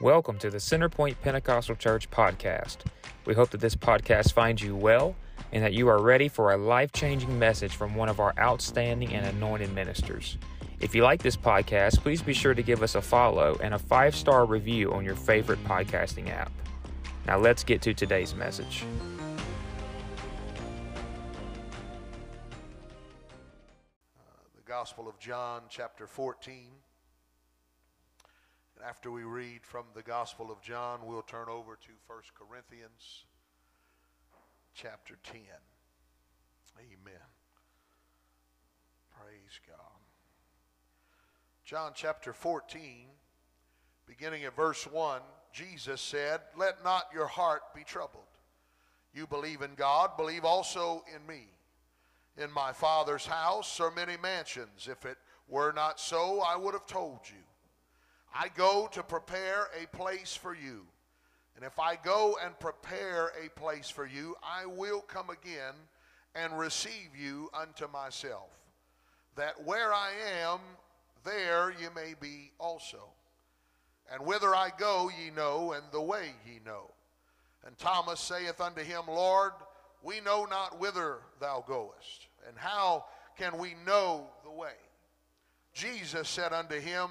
Welcome to the Centerpoint Pentecostal Church podcast. We hope that this podcast finds you well and that you are ready for a life changing message from one of our outstanding and anointed ministers. If you like this podcast, please be sure to give us a follow and a five star review on your favorite podcasting app. Now, let's get to today's message. Uh, the Gospel of John, chapter 14. After we read from the Gospel of John, we'll turn over to 1 Corinthians, chapter 10. Amen. Praise God. John chapter 14, beginning at verse 1, Jesus said, Let not your heart be troubled. You believe in God, believe also in me. In my Father's house are many mansions. If it were not so, I would have told you. I go to prepare a place for you. And if I go and prepare a place for you, I will come again and receive you unto myself, that where I am, there ye may be also. And whither I go, ye know, and the way ye know. And Thomas saith unto him, Lord, we know not whither thou goest, and how can we know the way? Jesus said unto him,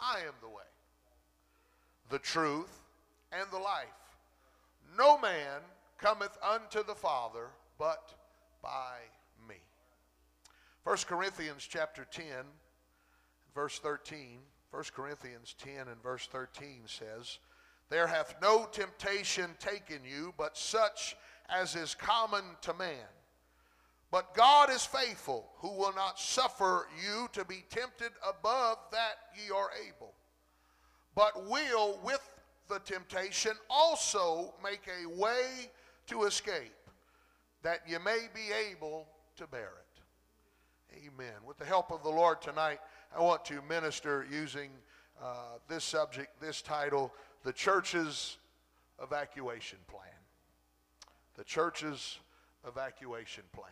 I am the way, the truth, and the life. No man cometh unto the Father but by me. 1 Corinthians chapter 10, verse 13. 1 Corinthians 10 and verse 13 says, There hath no temptation taken you, but such as is common to man. But God is faithful, who will not suffer you to be tempted above that ye are able, but will with the temptation also make a way to escape, that ye may be able to bear it. Amen. With the help of the Lord tonight, I want to minister using uh, this subject, this title, The Church's Evacuation Plan. The Church's Evacuation Plan.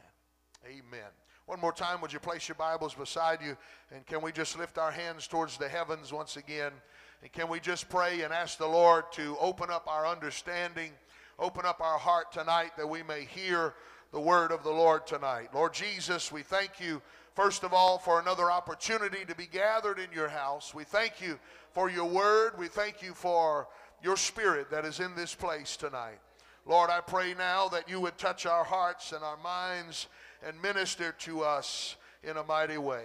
Amen. One more time, would you place your Bibles beside you? And can we just lift our hands towards the heavens once again? And can we just pray and ask the Lord to open up our understanding, open up our heart tonight that we may hear the word of the Lord tonight? Lord Jesus, we thank you, first of all, for another opportunity to be gathered in your house. We thank you for your word. We thank you for your spirit that is in this place tonight. Lord, I pray now that you would touch our hearts and our minds and minister to us in a mighty way.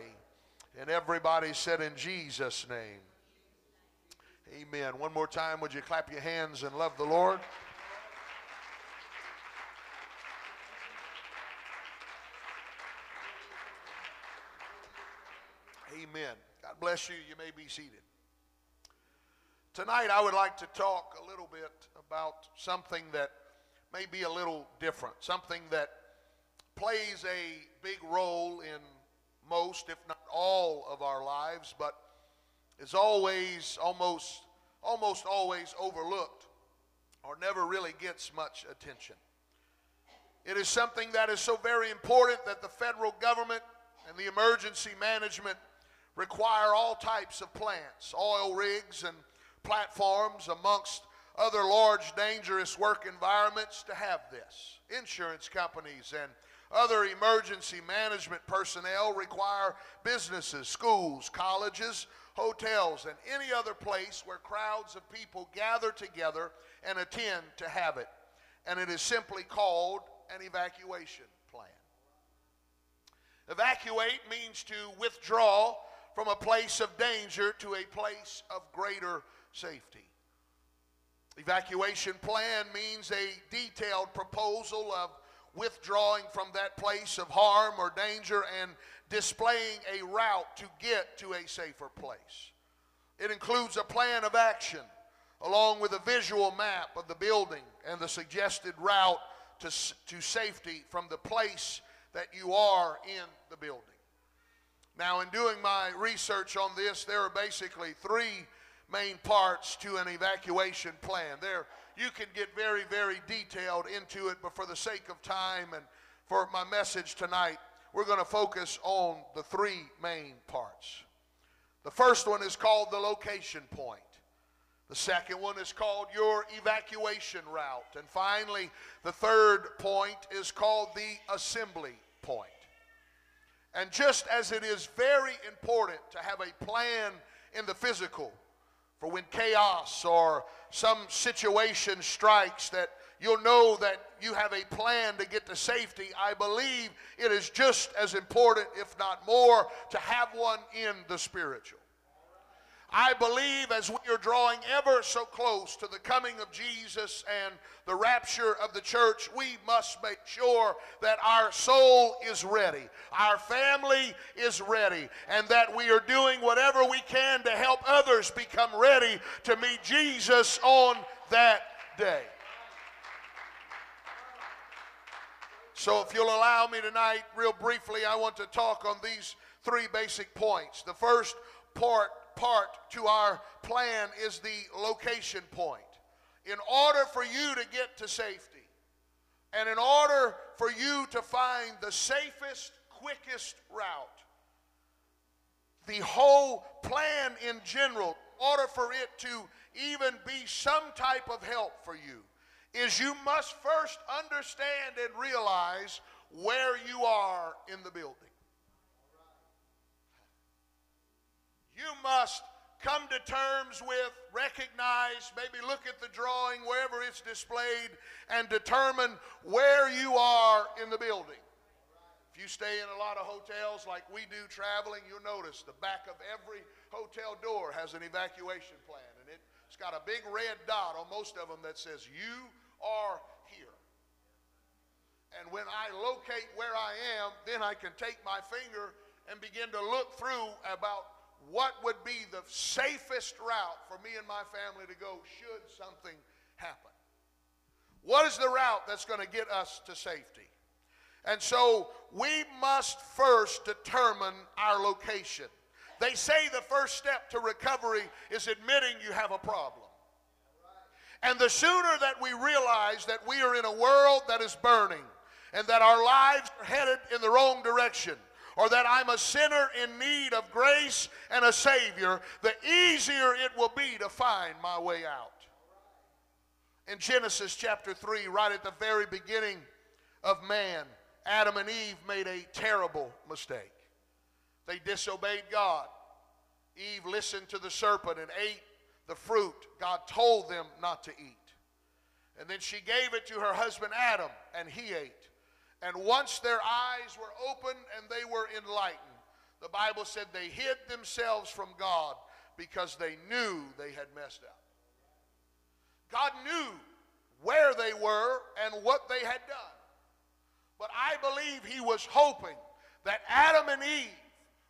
And everybody said in Jesus' name, Amen. One more time, would you clap your hands and love the Lord? Amen. God bless you. You may be seated. Tonight, I would like to talk a little bit about something that may be a little different, something that plays a big role in most, if not all, of our lives, but is always, almost, almost always overlooked or never really gets much attention. It is something that is so very important that the federal government and the emergency management require all types of plants, oil rigs and platforms, amongst other large, dangerous work environments, to have this. Insurance companies and other emergency management personnel require businesses, schools, colleges, hotels, and any other place where crowds of people gather together and attend to have it. And it is simply called an evacuation plan. Evacuate means to withdraw from a place of danger to a place of greater safety. Evacuation plan means a detailed proposal of withdrawing from that place of harm or danger and displaying a route to get to a safer place. It includes a plan of action along with a visual map of the building and the suggested route to, to safety from the place that you are in the building. Now, in doing my research on this, there are basically three main parts to an evacuation plan. There you can get very, very detailed into it, but for the sake of time and for my message tonight, we're going to focus on the three main parts. The first one is called the location point. The second one is called your evacuation route. And finally, the third point is called the assembly point. And just as it is very important to have a plan in the physical for when chaos or some situation strikes that you'll know that you have a plan to get to safety, I believe it is just as important, if not more, to have one in the spiritual. I believe as we are drawing ever so close to the coming of Jesus and the rapture of the church, we must make sure that our soul is ready, our family is ready, and that we are doing whatever we can to help others become ready to meet Jesus on that day. So, if you'll allow me tonight, real briefly, I want to talk on these three basic points. The first part part to our plan is the location point. In order for you to get to safety, and in order for you to find the safest, quickest route, the whole plan in general, in order for it to even be some type of help for you, is you must first understand and realize where you are in the building. You must come to terms with, recognize, maybe look at the drawing wherever it's displayed, and determine where you are in the building. If you stay in a lot of hotels like we do traveling, you'll notice the back of every hotel door has an evacuation plan, and it's got a big red dot on most of them that says, You are here. And when I locate where I am, then I can take my finger and begin to look through about what would be the safest route for me and my family to go should something happen. What is the route that's going to get us to safety? And so we must first determine our location. They say the first step to recovery is admitting you have a problem. And the sooner that we realize that we are in a world that is burning and that our lives are headed in the wrong direction, or that I'm a sinner in need of grace and a Savior, the easier it will be to find my way out. In Genesis chapter 3, right at the very beginning of man, Adam and Eve made a terrible mistake. They disobeyed God. Eve listened to the serpent and ate the fruit God told them not to eat. And then she gave it to her husband Adam, and he ate. And once their eyes were opened and they were enlightened, the Bible said they hid themselves from God because they knew they had messed up. God knew where they were and what they had done. But I believe He was hoping that Adam and Eve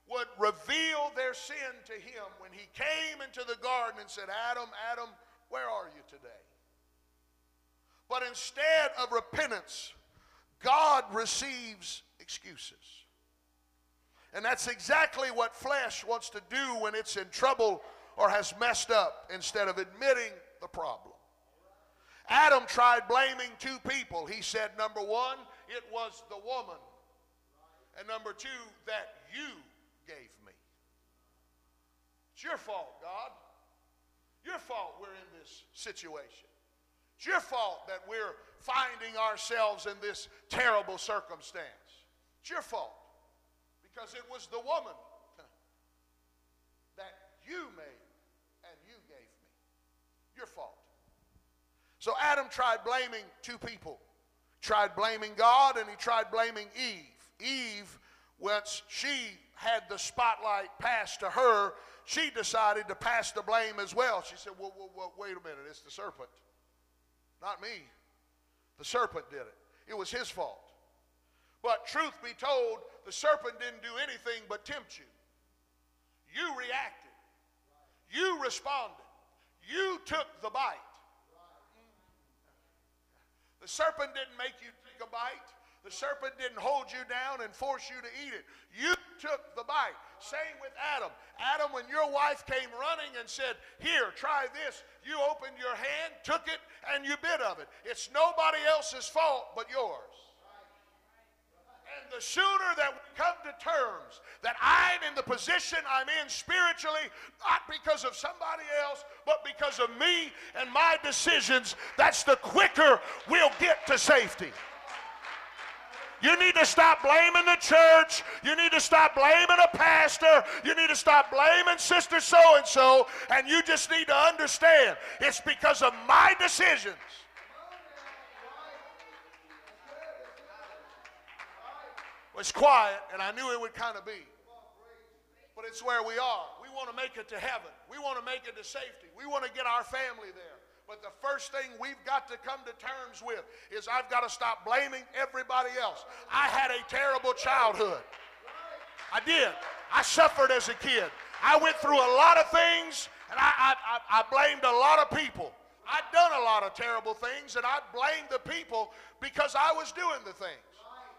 would reveal their sin to Him when He came into the garden and said, Adam, Adam, where are you today? But instead of repentance, God receives excuses. And that's exactly what flesh wants to do when it's in trouble or has messed up instead of admitting the problem. Adam tried blaming two people. He said, number one, it was the woman. And number two, that you gave me. It's your fault, God. Your fault we're in this situation. It's your fault that we're finding ourselves in this terrible circumstance. It's your fault because it was the woman that you made and you gave me. Your fault. So Adam tried blaming two people. Tried blaming God and he tried blaming Eve. Eve, once she had the spotlight passed to her, she decided to pass the blame as well. She said, well, well, well wait a minute, it's the serpent, not me. The serpent did it. It was his fault. But truth be told, the serpent didn't do anything but tempt you. You reacted. You responded. You took the bite. The serpent didn't make you take a bite. The serpent didn't hold you down and force you to eat it. You took the bite. Same with Adam. Adam, when your wife came running and said, Here, try this, you opened your hand, took it, and you bit of it. It's nobody else's fault but yours. And the sooner that we come to terms that I'm in the position I'm in spiritually, not because of somebody else, but because of me and my decisions, that's the quicker we'll get to safety. You need to stop blaming the church. You need to stop blaming a pastor. You need to stop blaming sister so and so. And you just need to understand it's because of my decisions. It's quiet, and I knew it would kind of be. But it's where we are. We want to make it to heaven. We want to make it to safety. We want to get our family there. But the first thing we've got to come to terms with is I've got to stop blaming everybody else. I had a terrible childhood. I did. I suffered as a kid. I went through a lot of things and I, I, I, blamed a lot of people. I'd done a lot of terrible things and I blamed the people because I was doing the things.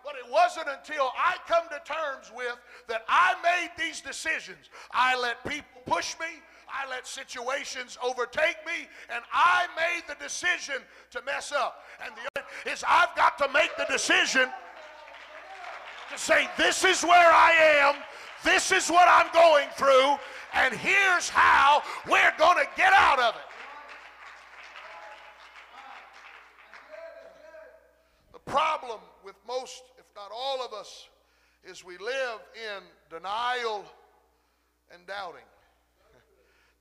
But it wasn't until I come to terms with that I made these decisions. I let people push me. I let situations overtake me, and I made the decision to mess up. And the other is I've got to make the decision to say, This is where I am, this is what I'm going through, and here's how we're going to get out of it. The problem with most, if not all of us, is we live in denial and doubting.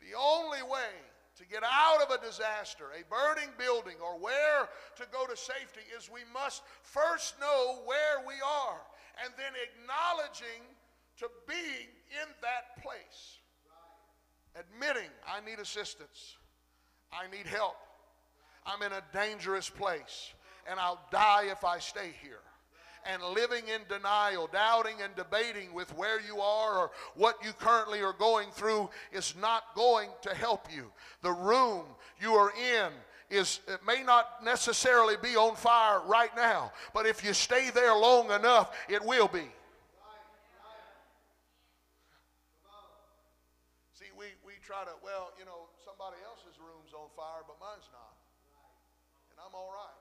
The only way to get out of a disaster, a burning building, or where to go to safety is we must first know where we are and then acknowledging to being in that place. Admitting I need assistance, I need help, I'm in a dangerous place, and I'll die if I stay here and living in denial, doubting and debating with where you are or what you currently are going through is not going to help you. The room you are in is it may not necessarily be on fire right now, but if you stay there long enough, it will be. See, we, we try to, well, you know, somebody else's room's on fire, but mine's not. And I'm all right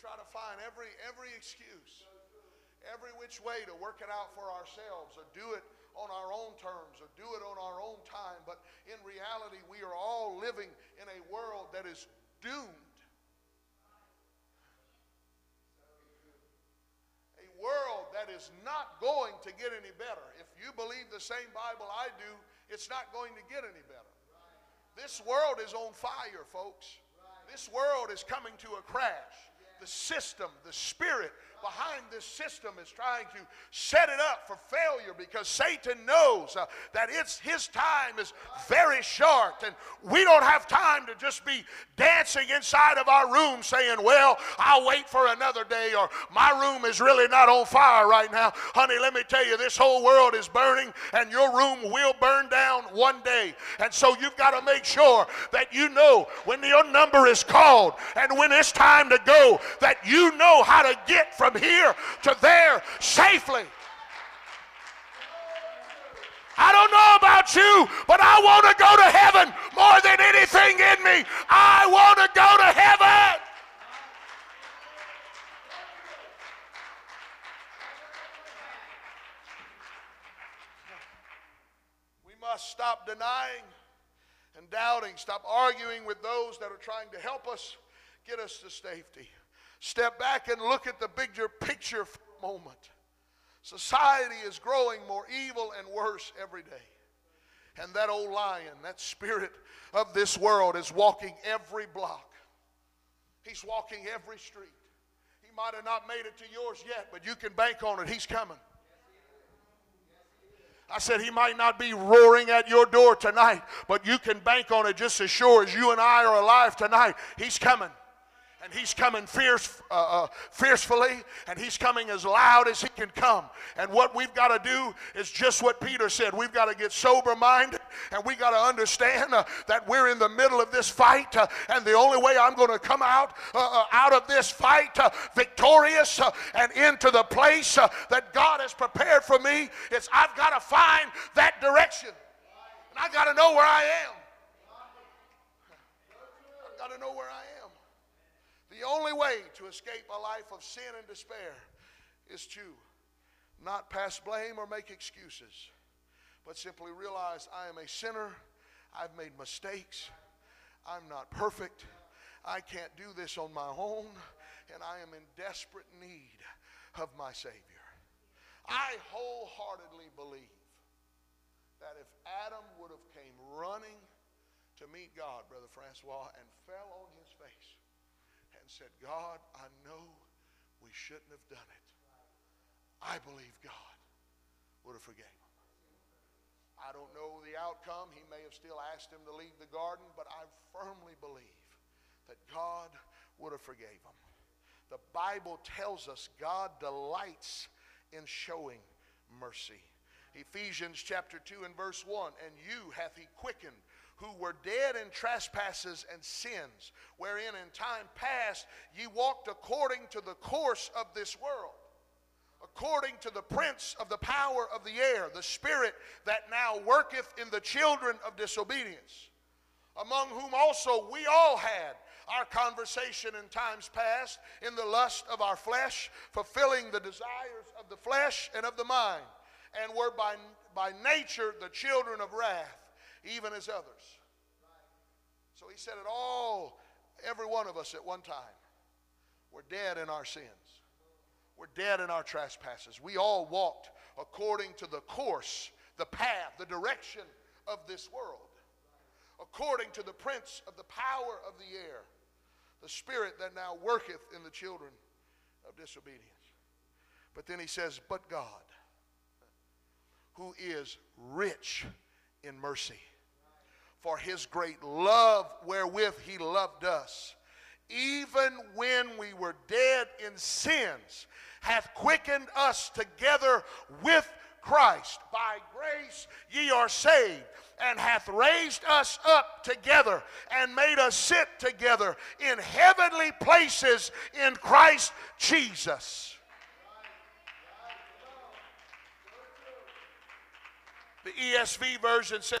try to find every, every excuse, every which way to work it out for ourselves or do it on our own terms or do it on our own time. But in reality, we are all living in a world that is doomed. A world that is not going to get any better. If you believe the same Bible I do, it's not going to get any better. This world is on fire, folks. This world is coming to a crash the system, the spirit behind this system is trying to set it up for failure because Satan knows uh, that it's his time is very short and we don't have time to just be dancing inside of our room saying, "Well, I'll wait for another day," or "My room is really not on fire right now." Honey, let me tell you, this whole world is burning, and your room will burn down one day. And so you've got to make sure that you know when your number is called and when it's time to go, that you know how to get from here to there safely. I don't know about you, but I want to go to heaven more than anything in me. I want to go to heaven. We must stop denying and doubting, stop arguing with those that are trying to help us get us to safety. Step back and look at the bigger picture for a moment. Society is growing more evil and worse every day. And that old lion, that spirit of this world, is walking every block. He's walking every street. He might have not made it to yours yet, but you can bank on it. He's coming. I said he might not be roaring at your door tonight, but you can bank on it just as sure as you and I are alive tonight. He's coming and he's coming fierce, uh, uh, fiercely, and he's coming as loud as he can come. And what we've got to do is just what Peter said. We've got to get sober minded, and we got to understand uh, that we're in the middle of this fight, uh, and the only way I'm going to come out uh, uh, out of this fight victorious and into the place that God has prepared for me is I've got to find that direction, and I got to know where I am. I've got to know where I am. The only way to escape a life of sin and despair is to not pass blame or make excuses, but simply realize I am a sinner. I've made mistakes. I'm not perfect. I can't do this on my own, and I am in desperate need of my Savior. I wholeheartedly believe that if Adam would have came running to meet God, Brother Francois, and fell on his face and said, God, I know we shouldn't have done it. I believe God would have forgave him. I don't know the outcome. He may have still asked him to leave the garden, but I firmly believe that God would have forgave him. The Bible tells us God delights in showing mercy. Ephesians chapter 2 and verse 1 And you hath he quickened who were dead in trespasses and sins, wherein in time past ye walked according to the course of this world, according to the prince of the power of the air, the spirit that now worketh in the children of disobedience, among whom also we all had our conversation in times past in the lust of our flesh, fulfilling the desires of the flesh and of the mind, and were by, by nature the children of wrath even as others. So he said it all, every one of us at one time. We're dead in our sins. We're dead in our trespasses. We all walked according to the course, the path, the direction of this world, according to the prince of the power of the air, the spirit that now worketh in the children of disobedience. But then he says, But God, who is rich in mercy for his great love wherewith he loved us, even when we were dead in sins, hath quickened us together with Christ. By grace ye are saved, and hath raised us up together, and made us sit together in heavenly places in Christ Jesus. The ESV version says,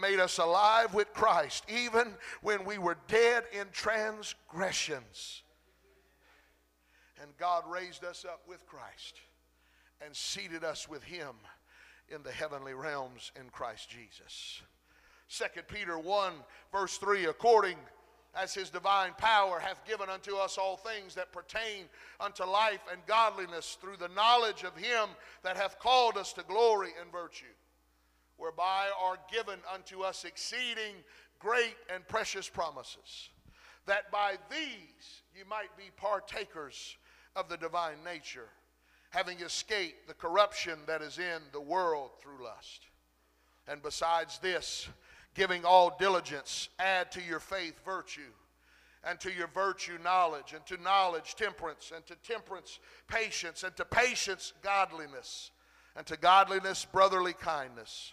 made us alive with Christ, even when we were dead in transgressions. And God raised us up with Christ and seated us with Him in the heavenly realms in Christ Jesus. 2 Peter 1, verse 3 according as his divine power hath given unto us all things that pertain unto life and godliness through the knowledge of him that hath called us to glory and virtue whereby are given unto us exceeding great and precious promises, that by these you might be partakers of the divine nature, having escaped the corruption that is in the world through lust. And besides this, giving all diligence, add to your faith virtue, and to your virtue knowledge, and to knowledge temperance, and to temperance patience, and to patience godliness, and to godliness brotherly kindness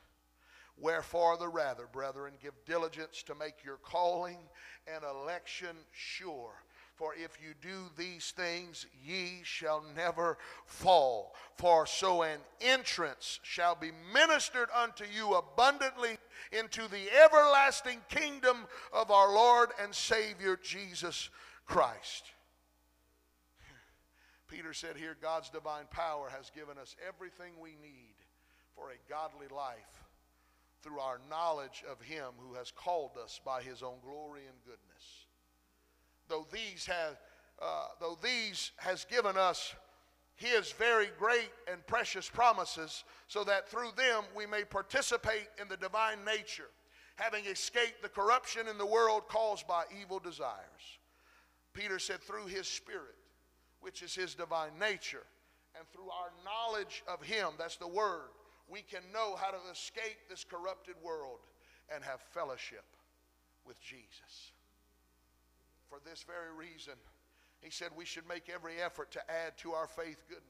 Wherefore, the rather, brethren, give diligence to make your calling and election sure. For if you do these things, ye shall never fall. For so an entrance shall be ministered unto you abundantly into the everlasting kingdom of our Lord and Savior Jesus Christ. Peter said here, God's divine power has given us everything we need for a godly life through our knowledge of him who has called us by his own glory and goodness. Though these have, uh, though these has given us his very great and precious promises, so that through them we may participate in the divine nature, having escaped the corruption in the world caused by evil desires. Peter said, through his Spirit, which is his divine nature, and through our knowledge of him, that's the word, we can know how to escape this corrupted world and have fellowship with Jesus. For this very reason, he said we should make every effort to add to our faith goodness,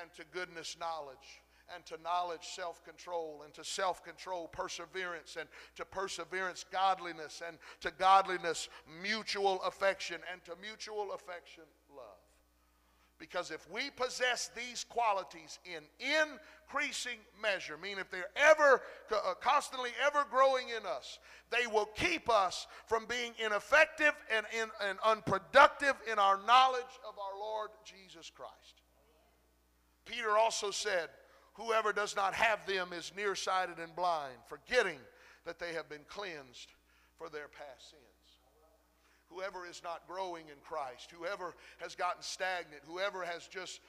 and to goodness knowledge, and to knowledge self control, and to self control perseverance, and to perseverance godliness, and to godliness mutual affection, and to mutual affection. Because if we possess these qualities in increasing measure, meaning if they're ever uh, constantly ever growing in us, they will keep us from being ineffective and, in, and unproductive in our knowledge of our Lord Jesus Christ. Peter also said, Whoever does not have them is nearsighted and blind, forgetting that they have been cleansed for their past sins whoever is not growing in Christ, whoever has gotten stagnant, whoever has just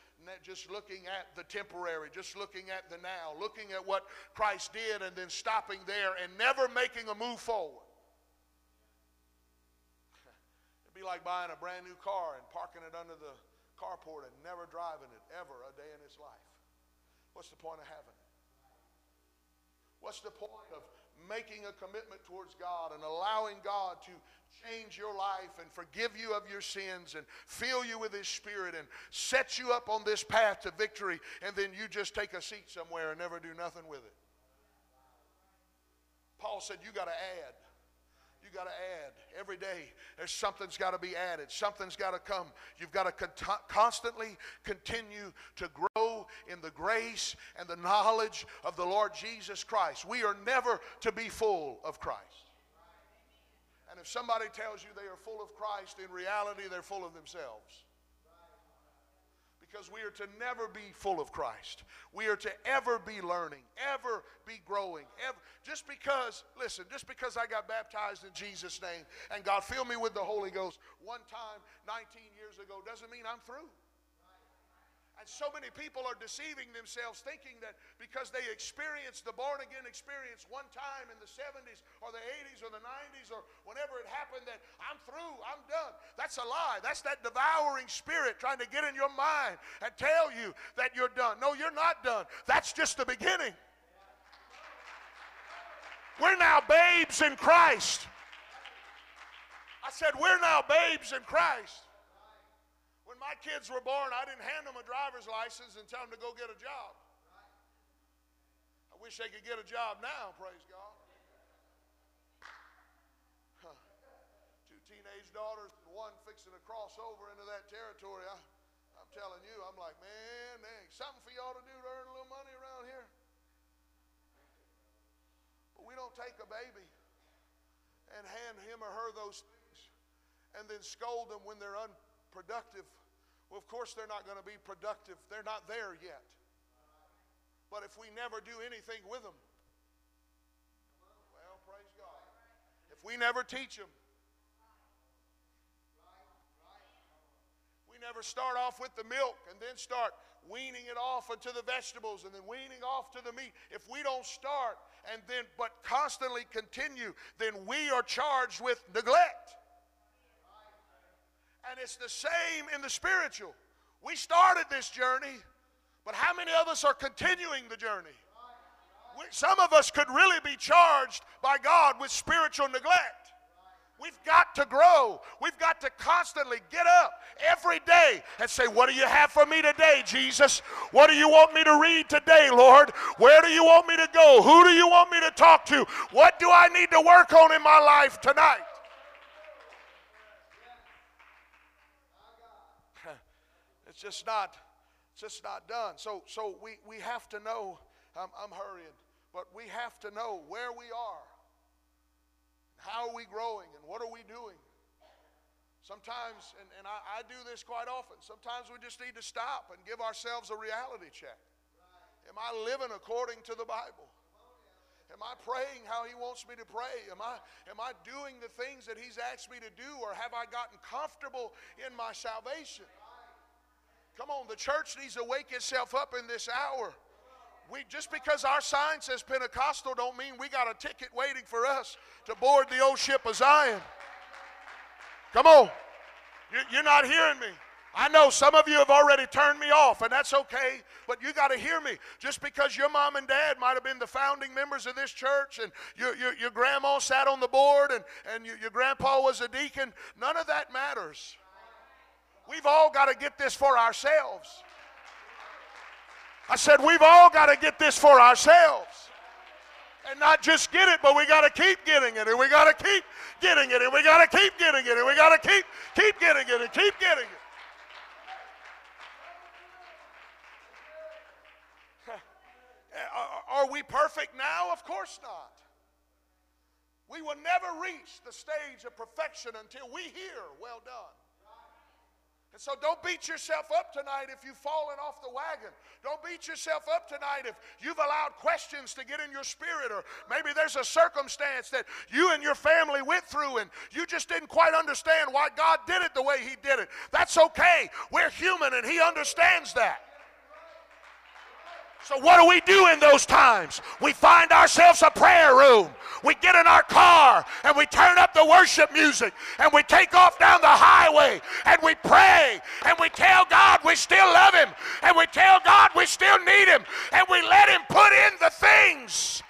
just looking at the temporary, just looking at the now, looking at what Christ did and then stopping there and never making a move forward. It'd be like buying a brand new car and parking it under the carport and never driving it ever a day in his life. What's the point of having it? What's the point of making a commitment towards God and allowing God to change your life and forgive you of your sins and fill you with His Spirit and set you up on this path to victory, and then you just take a seat somewhere and never do nothing with it. Paul said, You got to add. Got to add every day. There's something's got to be added. Something's got to come. You've got to con- constantly continue to grow in the grace and the knowledge of the Lord Jesus Christ. We are never to be full of Christ. And if somebody tells you they are full of Christ, in reality, they're full of themselves. Because we are to never be full of Christ. We are to ever be learning, ever be growing. Ever, just because, listen, just because I got baptized in Jesus' name and God filled me with the Holy Ghost one time 19 years ago doesn't mean I'm through. And so many people are deceiving themselves thinking that because they experienced the born again experience one time in the 70s or the 80s or the 90s or whenever it happened that I'm through, I'm done. That's a lie. That's that devouring spirit trying to get in your mind and tell you that you're done. No, you're not done. That's just the beginning. We're now babes in Christ. I said, We're now babes in Christ. When my kids were born, I didn't hand them a driver's license and tell them to go get a job. I wish they could get a job now, praise God. Huh. Two teenage daughters and one fixing to cross over into that territory. I, I'm telling you, I'm like, man, man, something for y'all to do to earn a little money around here. But we don't take a baby and hand him or her those things and then scold them when they're unproductive well, of course, they're not going to be productive. They're not there yet. But if we never do anything with them, well, praise God. If we never teach them, we never start off with the milk and then start weaning it off into the vegetables and then weaning off to the meat. If we don't start and then but constantly continue, then we are charged with neglect. And it's the same in the spiritual. We started this journey, but how many of us are continuing the journey? We, some of us could really be charged by God with spiritual neglect. We've got to grow. We've got to constantly get up every day and say, What do you have for me today, Jesus? What do you want me to read today, Lord? Where do you want me to go? Who do you want me to talk to? What do I need to work on in my life tonight? It's just not, it's just not done. So, so we, we have to know, I'm, I'm hurrying, but we have to know where we are. How are we growing and what are we doing? Sometimes, and, and I, I do this quite often, sometimes we just need to stop and give ourselves a reality check. Am I living according to the Bible? Am I praying how He wants me to pray? Am I, am I doing the things that He's asked me to do, or have I gotten comfortable in my salvation? Come on, the church needs to wake itself up in this hour. We, just because our sign says Pentecostal don't mean we got a ticket waiting for us to board the old ship of Zion. Come on. You're not hearing me. I know some of you have already turned me off, and that's okay, but you got to hear me. Just because your mom and dad might have been the founding members of this church, and your, your, your grandma sat on the board, and, and your, your grandpa was a deacon, none of that matters. We've all got to get this for ourselves. I said, we've all got to get this for ourselves. And not just get it, but we got to keep getting it, and we got to keep getting it, and we got to keep getting it, and we got to keep, keep getting it, and keep getting it. Are we perfect now? Of course not. We will never reach the stage of perfection until we hear, well done. And so don't beat yourself up tonight if you've fallen off the wagon. Don't beat yourself up tonight if you've allowed questions to get in your spirit, or maybe there's a circumstance that you and your family went through and you just didn't quite understand why God did it the way He did it. That's okay. We're human and He understands that. So, what do we do in those times? We find ourselves a prayer room. We get in our car and we turn up the worship music and we take off down the highway and we pray and we tell God we still love Him and we tell God we still need Him and we let Him put in the things.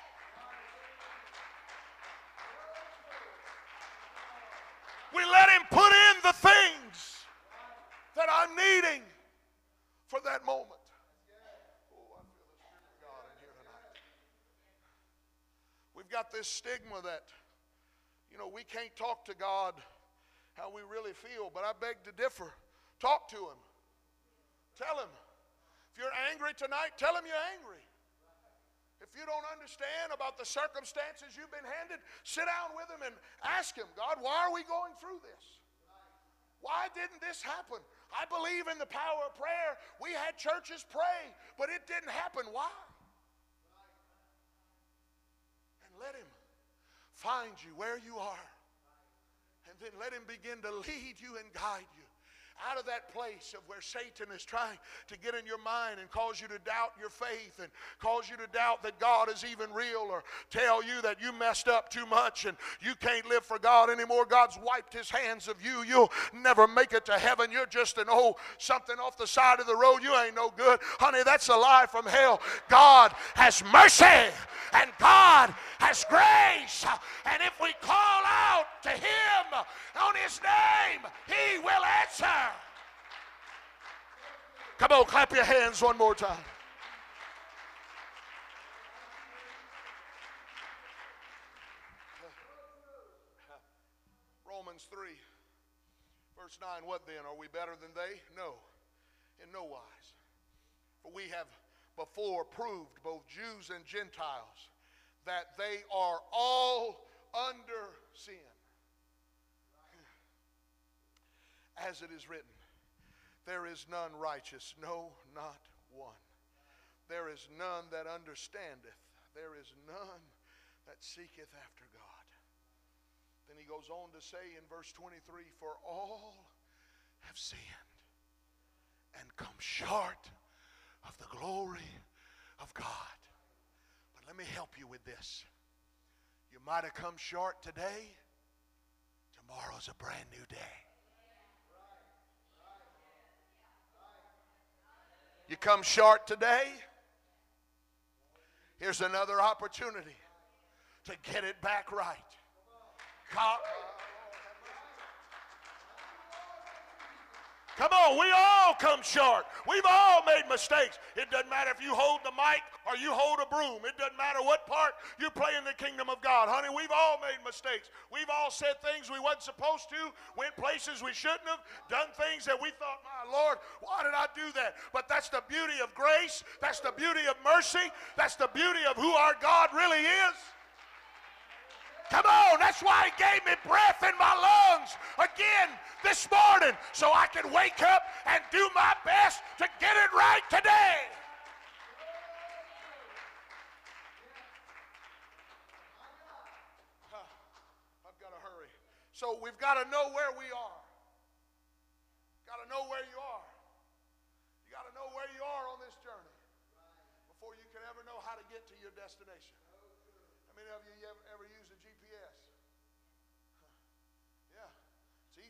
We let Him put in the things that I'm needing for that moment. We've got this stigma that, you know, we can't talk to God how we really feel, but I beg to differ. Talk to Him. Tell Him. If you're angry tonight, tell Him you're angry. If you don't understand about the circumstances you've been handed, sit down with Him and ask Him, God, why are we going through this? Why didn't this happen? I believe in the power of prayer. We had churches pray, but it didn't happen. Why? Let Him find you where you are. And then let Him begin to lead you and guide you out of that place of where Satan is trying to get in your mind and cause you to doubt your faith and cause you to doubt that God is even real or tell you that you messed up too much and you can't live for God anymore. God's wiped his hands of you. You'll never make it to heaven. You're just an old something off the side of the road. You ain't no good. Honey, that's a lie from hell. God has mercy and God has grace. And if we call out to him on his name, he will answer. Come on, clap your hands one more time. Romans 3, verse 9. What then? Are we better than they? No, in no wise. For we have before proved, both Jews and Gentiles, that they are all under sin. As it is written, there is none righteous, no, not one. There is none that understandeth. There is none that seeketh after God. Then he goes on to say in verse 23 For all have sinned and come short of the glory of God. But let me help you with this. You might have come short today, tomorrow's a brand new day. You come short today, here's another opportunity to get it back right. God, Come on, we all come short. We've all made mistakes. It doesn't matter if you hold the mic or you hold a broom. It doesn't matter what part you play in the kingdom of God. Honey, we've all made mistakes. We've all said things we wasn't supposed to, went places we shouldn't have, done things that we thought, my Lord, why did I do that? But that's the beauty of grace. That's the beauty of mercy. That's the beauty of who our God really is. Come on, that's why He gave me breath in my lungs again this morning so I can wake up and do my best to get it right today. I've got to hurry. So we've got to know where we are. Got to know where you are. You got to know where you are on this journey before you can ever know how to get to your destination. How many of you ever, ever use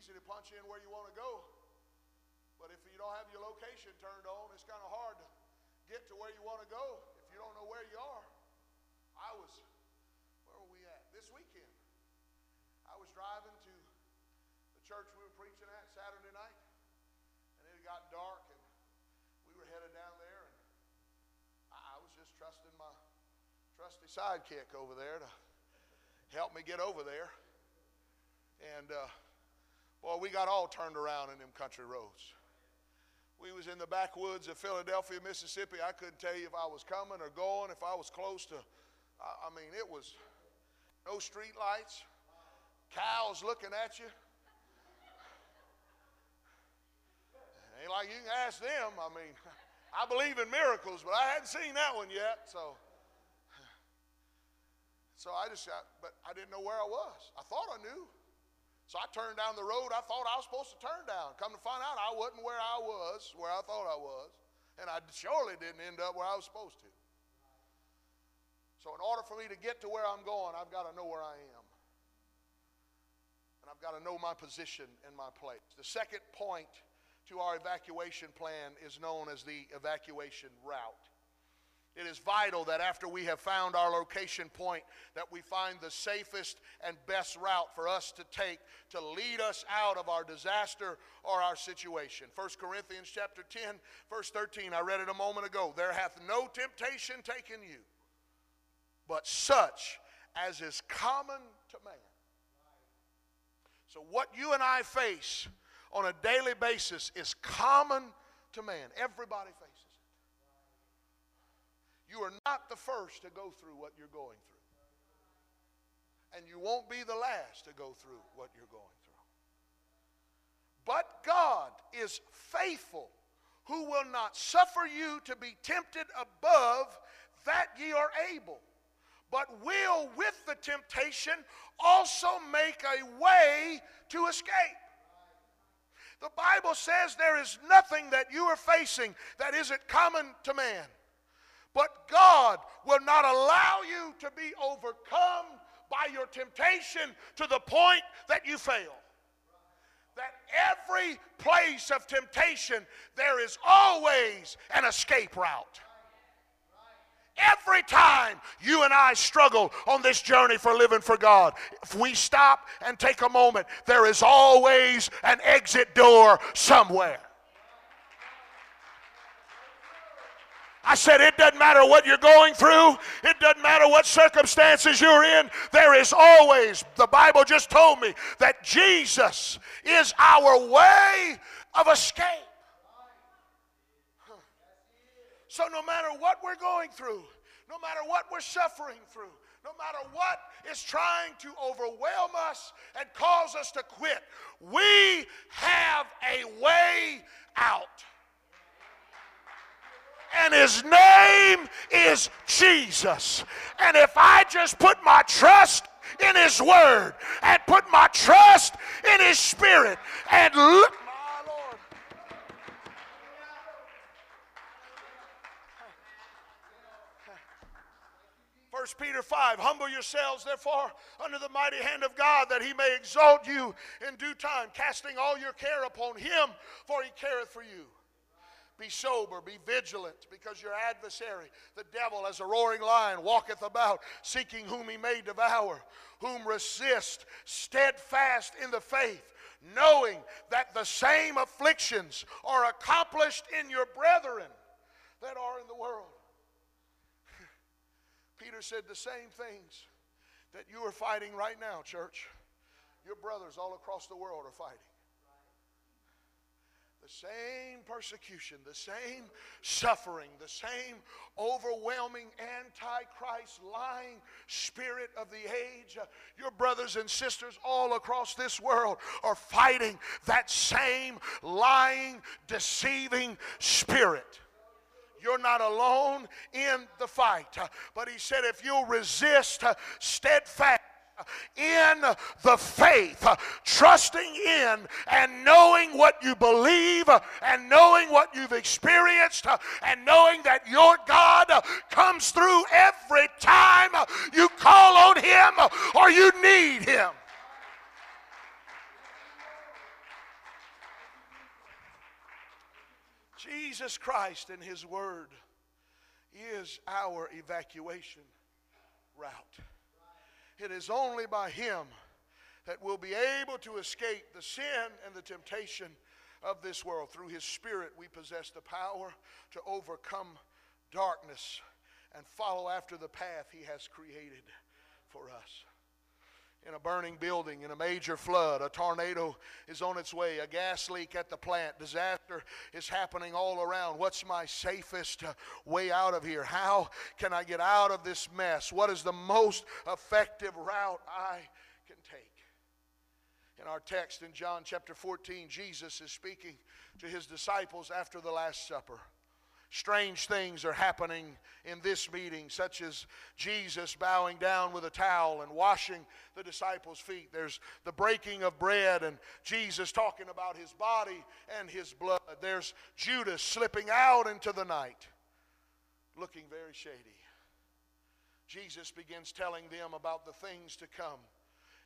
easy to punch in where you want to go. But if you don't have your location turned on, it's kind of hard to get to where you want to go if you don't know where you are. I was, where were we at? This weekend. I was driving to the church we were preaching at Saturday night, and it got dark, and we were headed down there, and I was just trusting my trusty sidekick over there to help me get over there. And uh, boy, we got all turned around in them country roads. We was in the backwoods of Philadelphia, Mississippi. I couldn't tell you if I was coming or going, if I was close to. I, I mean, it was no street lights, cows looking at you. Ain't like you can ask them. I mean, I believe in miracles, but I hadn't seen that one yet. So, so I just, but I didn't know where I was. I thought I knew. So I turned down the road I thought I was supposed to turn down. Come to find out, I wasn't where I was, where I thought I was. And I surely didn't end up where I was supposed to. So, in order for me to get to where I'm going, I've got to know where I am. And I've got to know my position and my place. The second point to our evacuation plan is known as the evacuation route. It is vital that after we have found our location point that we find the safest and best route for us to take to lead us out of our disaster or our situation. 1 Corinthians chapter 10 verse 13 I read it a moment ago. There hath no temptation taken you but such as is common to man. So what you and I face on a daily basis is common to man. Everybody faces. You are not the first to go through what you're going through. And you won't be the last to go through what you're going through. But God is faithful, who will not suffer you to be tempted above that ye are able, but will with the temptation also make a way to escape. The Bible says there is nothing that you are facing that isn't common to man. But God will not allow you to be overcome by your temptation to the point that you fail. That every place of temptation, there is always an escape route. Every time you and I struggle on this journey for living for God, if we stop and take a moment, there is always an exit door somewhere. I said, it doesn't matter what you're going through, it doesn't matter what circumstances you're in, there is always, the Bible just told me, that Jesus is our way of escape. So, no matter what we're going through, no matter what we're suffering through, no matter what is trying to overwhelm us and cause us to quit, we have a way out and his name is Jesus. And if I just put my trust in his word and put my trust in his spirit and look. First Peter 5, humble yourselves therefore under the mighty hand of God that he may exalt you in due time, casting all your care upon him, for he careth for you. Be sober, be vigilant, because your adversary, the devil, as a roaring lion, walketh about, seeking whom he may devour, whom resist, steadfast in the faith, knowing that the same afflictions are accomplished in your brethren that are in the world. Peter said the same things that you are fighting right now, church. Your brothers all across the world are fighting the same persecution, the same suffering, the same overwhelming antichrist lying spirit of the age. Uh, your brothers and sisters all across this world are fighting that same lying, deceiving spirit. You're not alone in the fight. Uh, but he said, if you'll resist uh, steadfast, in the faith, trusting in and knowing what you believe and knowing what you've experienced and knowing that your God comes through every time you call on Him or you need Him. Jesus Christ and His Word is our evacuation route. It is only by Him that we'll be able to escape the sin and the temptation of this world. Through His Spirit, we possess the power to overcome darkness and follow after the path He has created for us in a burning building, in a major flood, a tornado is on its way, a gas leak at the plant, disaster is happening all around. What's my safest uh, way out of here? How can I get out of this mess? What is the most effective route I can take? In our text in John chapter 14, Jesus is speaking to his disciples after the Last Supper strange things are happening in this meeting, such as Jesus bowing down with a towel and washing the disciples' feet. There's the breaking of bread and Jesus talking about his body and his blood. There's Judas slipping out into the night, looking very shady. Jesus begins telling them about the things to come,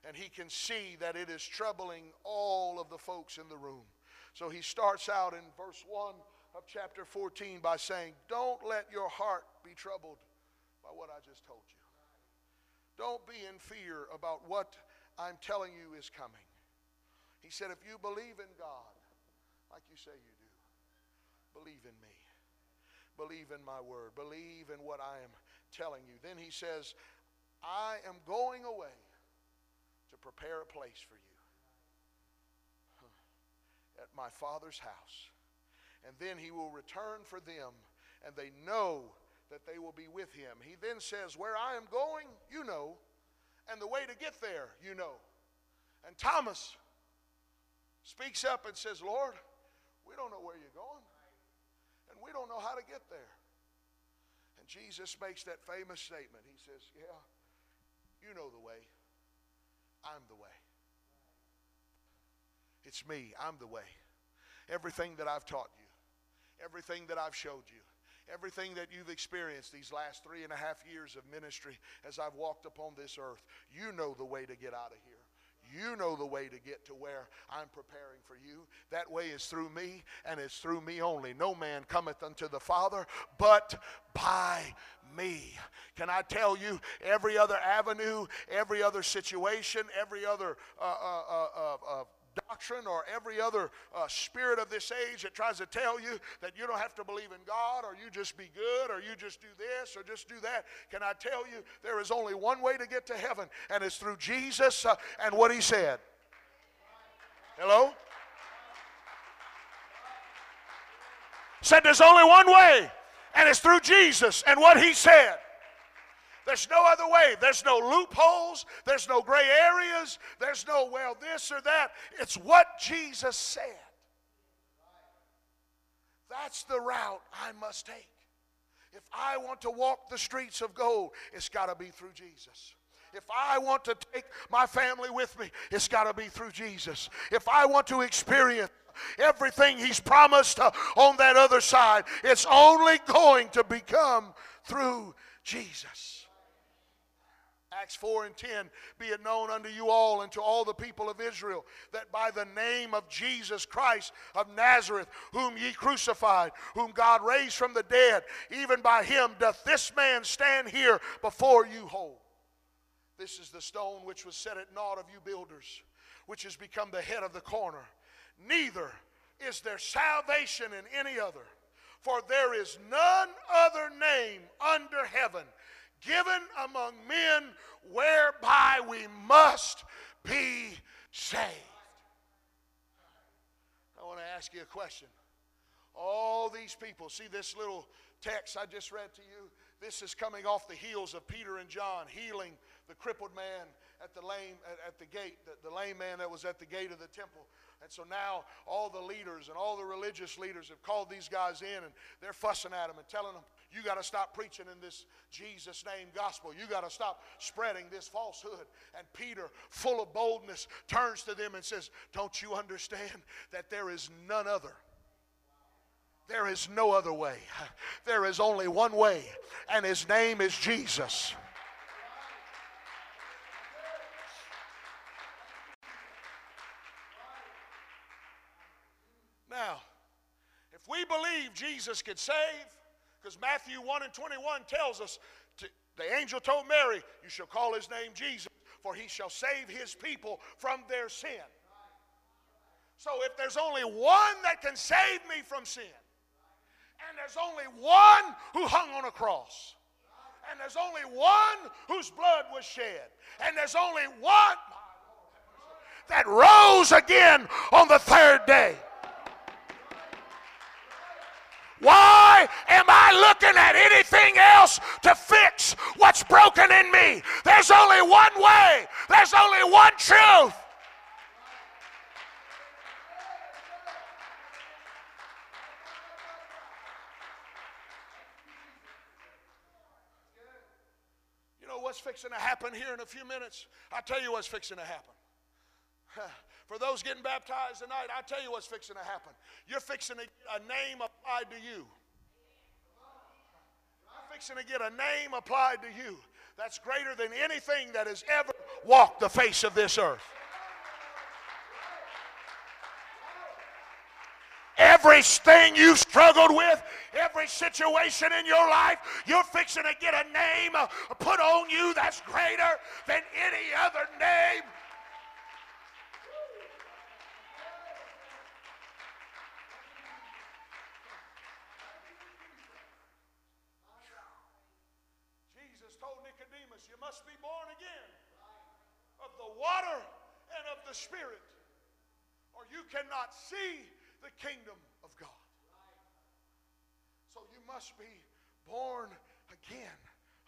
and he can see that it is troubling all of the folks in the room. So he starts out in verse 1 of chapter 14 by saying, Don't let your heart be troubled by what I just told you. Don't be in fear about what I'm telling you is coming. He said, If you believe in God, like you say you do, believe in me. Believe in my word. Believe in what I am telling you. Then he says, I am going away to prepare a place for you at my Father's house and then he will return for them, and they know that they will be with him. He then says, Where I am going, you know, and the way to get there, you know. And Thomas speaks up and says, Lord, we don't know where you're going, and we don't know how to get there. And Jesus makes that famous statement. He says, Yeah, you know the way. I'm the way. It's me. I'm the way. Everything that I've taught you everything that I've showed you, everything that you've experienced these last three and a half years of ministry as I've walked upon this earth, you know the way to get out of here. You know the way to get to where I'm preparing for you. That way is through me, and it's through me only. No man cometh unto the Father but by me. Can I tell you, every other avenue, every other situation, every other uh, uh, uh, uh, uh doctrine or every other uh, spirit of this age that tries to tell you that you don't have to believe in God or you just be good or you just do this or just do that. Can I tell you there is only one way to get to heaven, and it's through Jesus uh, and what He said? Hello? Said there's only one way, and it's through Jesus and what He said. There's no other way. There's no loopholes. There's no gray areas. There's no, well, this or that. It's what Jesus said. That's the route I must take. If I want to walk the streets of gold, it's got to be through Jesus. If I want to take my family with me, it's got to be through Jesus. If I want to experience everything He's promised uh, on that other side, it's only going to become through Jesus. Acts 4 and 10 Be it known unto you all and to all the people of Israel that by the name of Jesus Christ of Nazareth, whom ye crucified, whom God raised from the dead, even by him doth this man stand here before you whole. This is the stone which was set at naught of you builders, which has become the head of the corner. Neither is there salvation in any other, for there is none other name under heaven given among men whereby we must be saved. I want to ask you a question. All these people, see this little text I just read to you? This is coming off the heels of Peter and John healing the crippled man at the lame at, the gate, the, the lame man that was at the gate of the temple. And so now all the leaders and all the religious leaders have called these guys in and they're fussing at them and telling them, you got to stop preaching in this Jesus name gospel. You got to stop spreading this falsehood. And Peter, full of boldness, turns to them and says, Don't you understand that there is none other? There is no other way. There is only one way, and his name is Jesus. Now, if we believe Jesus could save, because Matthew 1 and 21 tells us, to, the angel told Mary, You shall call his name Jesus, for he shall save his people from their sin. So if there's only one that can save me from sin, and there's only one who hung on a cross. And there's only one whose blood was shed. And there's only one that rose again on the third day. Why am I looking at anything else to fix what's broken in me? There's only one way, there's only one truth. You know What's fixing to happen here in a few minutes? I'll tell you what's fixing to happen. For those getting baptized tonight, I'll tell you what's fixing to happen. You're fixing to get a name applied to you. I'm fixing to get a name applied to you that's greater than anything that has ever walked the face of this earth. Everything you've struggled with, every situation in your life, you're fixing to get a name put on you that's greater than any other name. Must be born again of the water and of the Spirit, or you cannot see the kingdom of God. So you must be born again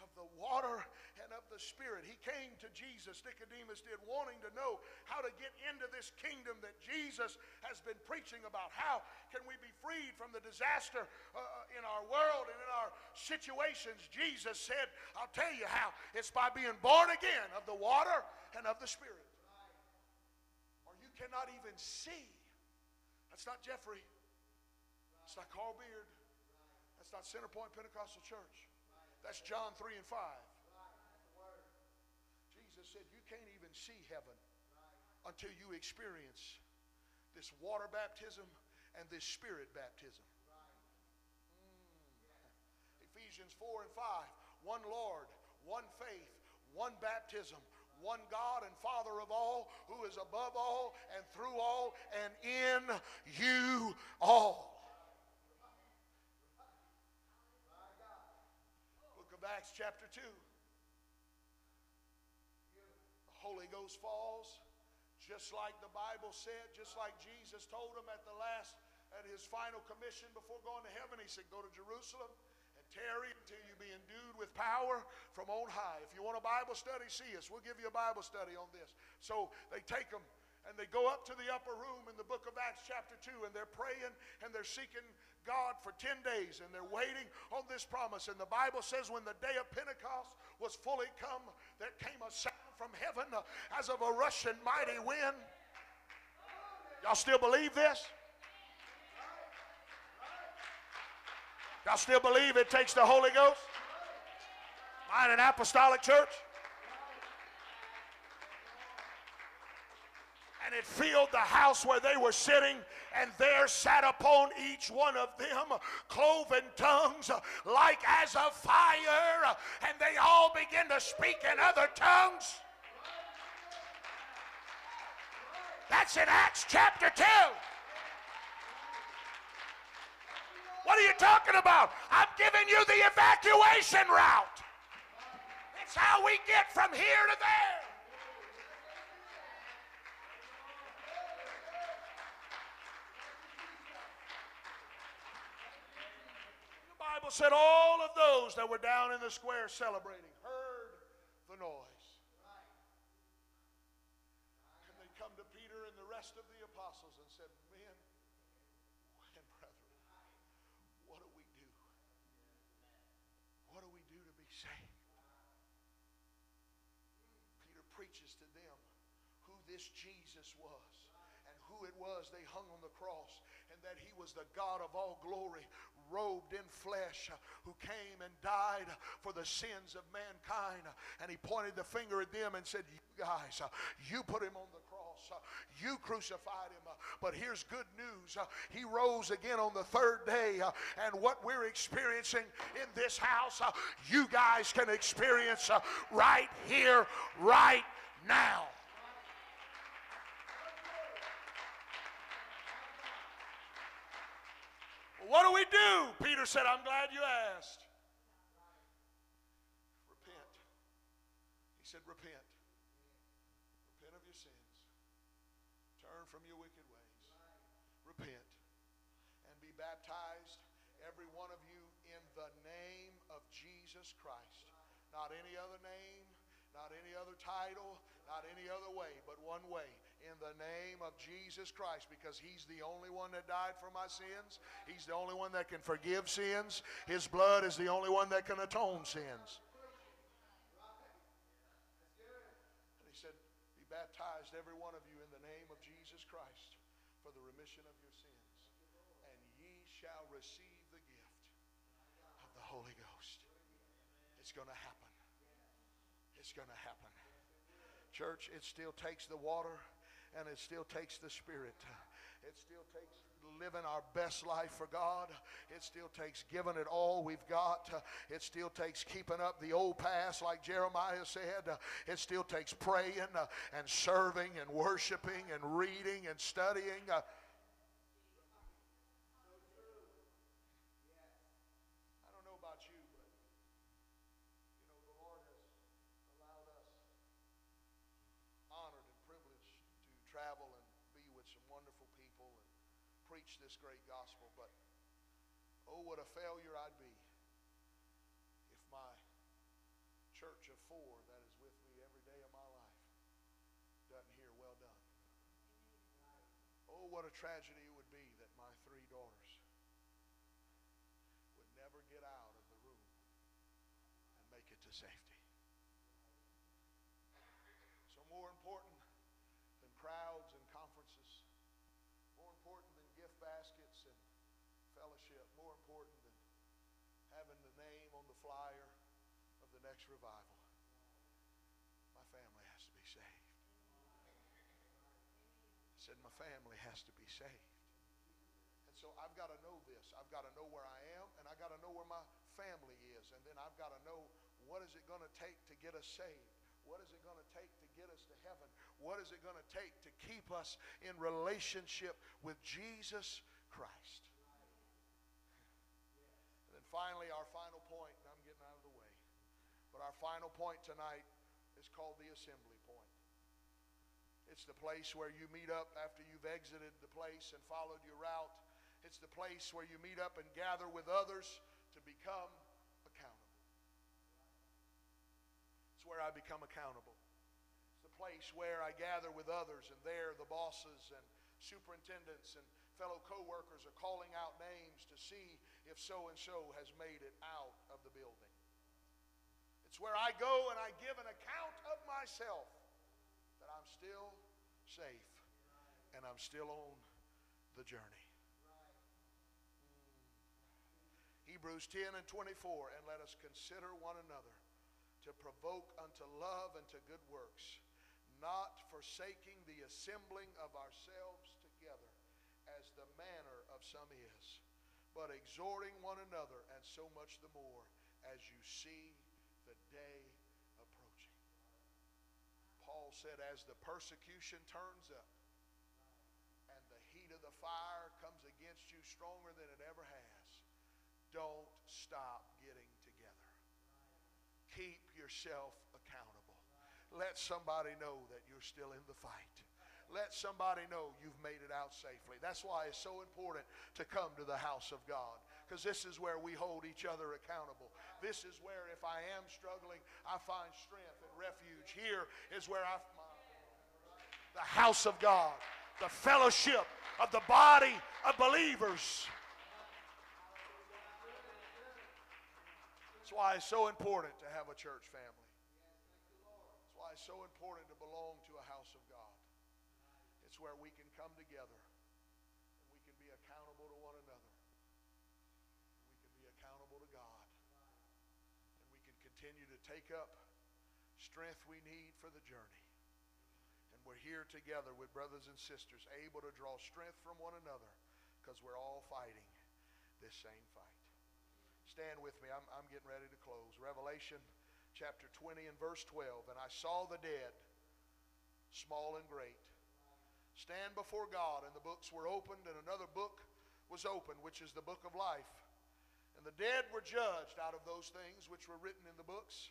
of the water and of the Spirit. He came to Jesus, Nicodemus did, wanting to know how to get into this kingdom that Jesus has been preaching about. How can we be freed from the disaster uh, in our world and in our situations? Jesus said, I'll tell you how. It's by being born again of the water and of the Spirit. Or you cannot even see that's not Jeffrey. That's not Carl Beard. That's not Centerpoint Pentecostal Church. That's John 3 and 5. Jesus said, See heaven until you experience this water baptism and this spirit baptism. Mm. Ephesians 4 and 5. One Lord, one faith, one baptism, one God and Father of all, who is above all and through all and in you all. Book of Acts, chapter 2. The Holy Ghost falls, just like the Bible said, just like Jesus told them at the last, at his final commission before going to heaven. He said, Go to Jerusalem and tarry until you be endued with power from on high. If you want a Bible study, see us. We'll give you a Bible study on this. So they take them and they go up to the upper room in the book of Acts, chapter 2, and they're praying and they're seeking God for 10 days and they're waiting on this promise. And the Bible says when the day of Pentecost was fully come, there came a sound from heaven uh, as of a rushing mighty wind. Y'all still believe this? Y'all still believe it takes the Holy Ghost? Mine an apostolic church? And it filled the house where they were sitting, and there sat upon each one of them cloven tongues like as of fire, and they all began to speak in other tongues. That's in Acts chapter 2. What are you talking about? I'm giving you the evacuation route. It's how we get from here to there. The Bible said all of those that were down in the square celebrating heard the noise. And they come to Peter and the rest of the apostles and said, Men and brethren, what do we do? What do we do to be saved? Peter preaches to them who this Jesus was and who it was they hung on the cross and that he was the God of all glory robed in flesh uh, who came and died uh, for the sins of mankind. And he pointed the finger at them and said you guys uh, you put him on the cross you crucified him but here's good news he rose again on the third day and what we're experiencing in this house you guys can experience right here right now What do we do? Peter said, I'm glad you asked. Repent. He said, Repent. Repent of your sins. Turn from your wicked ways. Repent. And be baptized, every one of you, in the name of Jesus Christ. Not any other name, not any other title, not any other way, but one way. In the name of Jesus Christ, because He's the only one that died for my sins. He's the only one that can forgive sins. His blood is the only one that can atone sins. And He said, Be baptized, every one of you, in the name of Jesus Christ for the remission of your sins. And ye shall receive the gift of the Holy Ghost. It's going to happen. It's going to happen. Church, it still takes the water and it still takes the Spirit. It still takes living our best life for God. It still takes giving it all we've got. It still takes keeping up the old past, like Jeremiah said. It still takes praying and serving and worshiping and reading and studying. preach this great gospel, but oh, what a failure I'd be if my church of four that is with me every day of my life doesn't hear well done. Oh, what a tragedy it would be that my three daughters would never get out of the room and make it to safety. So more important than crowds and conferences baskets and fellowship more important than having the name on the flyer of the next revival. My family has to be saved. I said, My family has to be saved. And so I've got to know this. I've got to know where I am, and I've got to know where my family is. And then I've got to know what is it going to take to get us saved. What is it going to take to get us to heaven? What is it going to take to keep us in relationship with Jesus Christ? And then finally, our final point, and I'm getting out of the way, but our final point tonight is called the assembly. It's the place where you meet up after you've exited the place and followed your route. It's the place where you meet up and gather with others to become accountable. It's where I become accountable. It's the place where I gather with others, and there the bosses and superintendents and fellow co-workers are calling out names to see if so and so has made it out of the building. It's where I go and I give an account of myself I'm still safe and I'm still on the journey. Hebrews 10 and 24, and let us consider one another to provoke unto love and to good works, not forsaking the assembling of ourselves together, as the manner of some is, but exhorting one another, and so much the more as you see the day. Paul said, as the persecution turns up and the heat of the fire comes against you stronger than it ever has, don't stop getting together. keep yourself accountable. Let somebody know that you're still in the fight. Let somebody know you've made it out safely. That's why it's so important to come to the house of God because this is where we hold each other accountable. This is where, if I am struggling, I find strength and refuge. Here is where I, find the house of God, the fellowship of the body of believers. That's why it's so important to have a church family. That's why it's so important to belong to a house of God. It's where we can come together and we can be accountable to one another. We can be accountable to God. And we can continue to take up strength we need for the journey. And we're here together with brothers and sisters, able to draw strength from one another because we're all fighting this same fight. Stand with me. I'm, I'm getting ready to close. Revelation chapter 20 and verse 12. And I saw the dead, small and great, stand before God, and the books were opened, and another book was opened, which is the book of life. And the dead were judged out of those things which were written in the books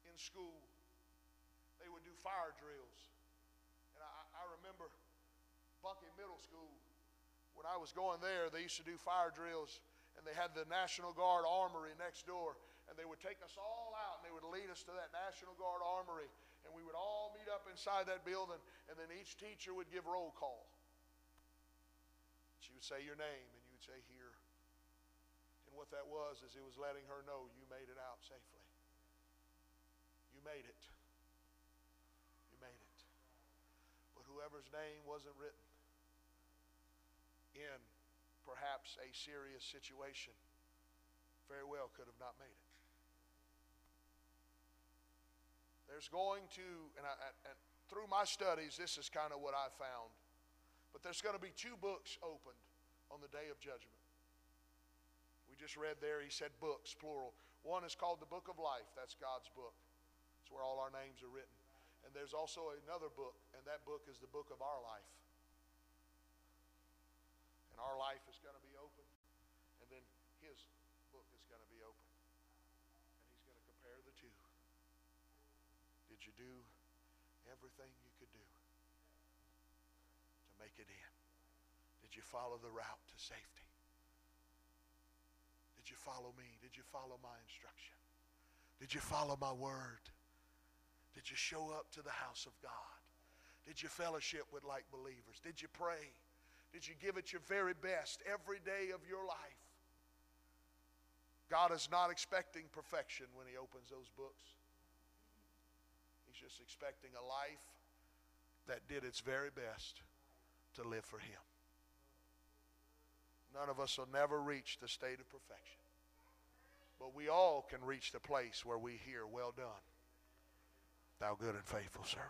in school, they would do fire drills. And I, I remember Bunkie Middle School. When I was going there, they used to do fire drills, and they had the National Guard Armory next door, and they would take us all out, and they would lead us to that National Guard Armory, and we would all meet up inside that building, and then each teacher would give roll call. She would say your name, and you would say here. And what that was is it was letting her know you made it out safely. You made it. You made it. But whoever's name wasn't written in perhaps a serious situation very well could have not made it. There's going to, and, I, and through my studies, this is kind of what I found, but there's going to be two books opened on the day of judgment. We just read there, he said books, plural. One is called the Book of Life, that's God's book. Where all our names are written. And there's also another book, and that book is the book of our life And our life is going to be open, and then his book is going to be open. And he's going to compare the two. Did you do everything you could do to make it in? Did you follow the route to safety? Did you follow me? Did you follow my instruction? Did you follow my word? Did you show up to the house of God? Did you fellowship with like believers? Did you pray? Did you give it your very best every day of your life? God is not expecting perfection when He opens those books. He's just expecting a life that did its very best to live for Him. None of us will never reach the state of perfection. But we all can reach the place where we hear, Well done, thou good and faithful servant.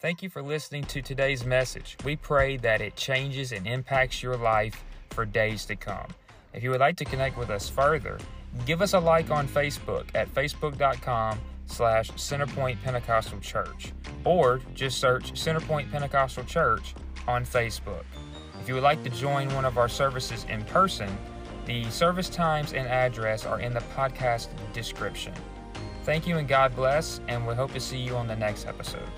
Thank you for listening to today's message. We pray that it changes and impacts your life for days to come. If you would like to connect with us further, give us a like on Facebook at facebook.com slash Centerpoint Pentecostal Church or just search Centerpoint Pentecostal Church on Facebook. If you would like to join one of our services in person, the service times and address are in the podcast description. Thank you and God bless, and we hope to see you on the next episode.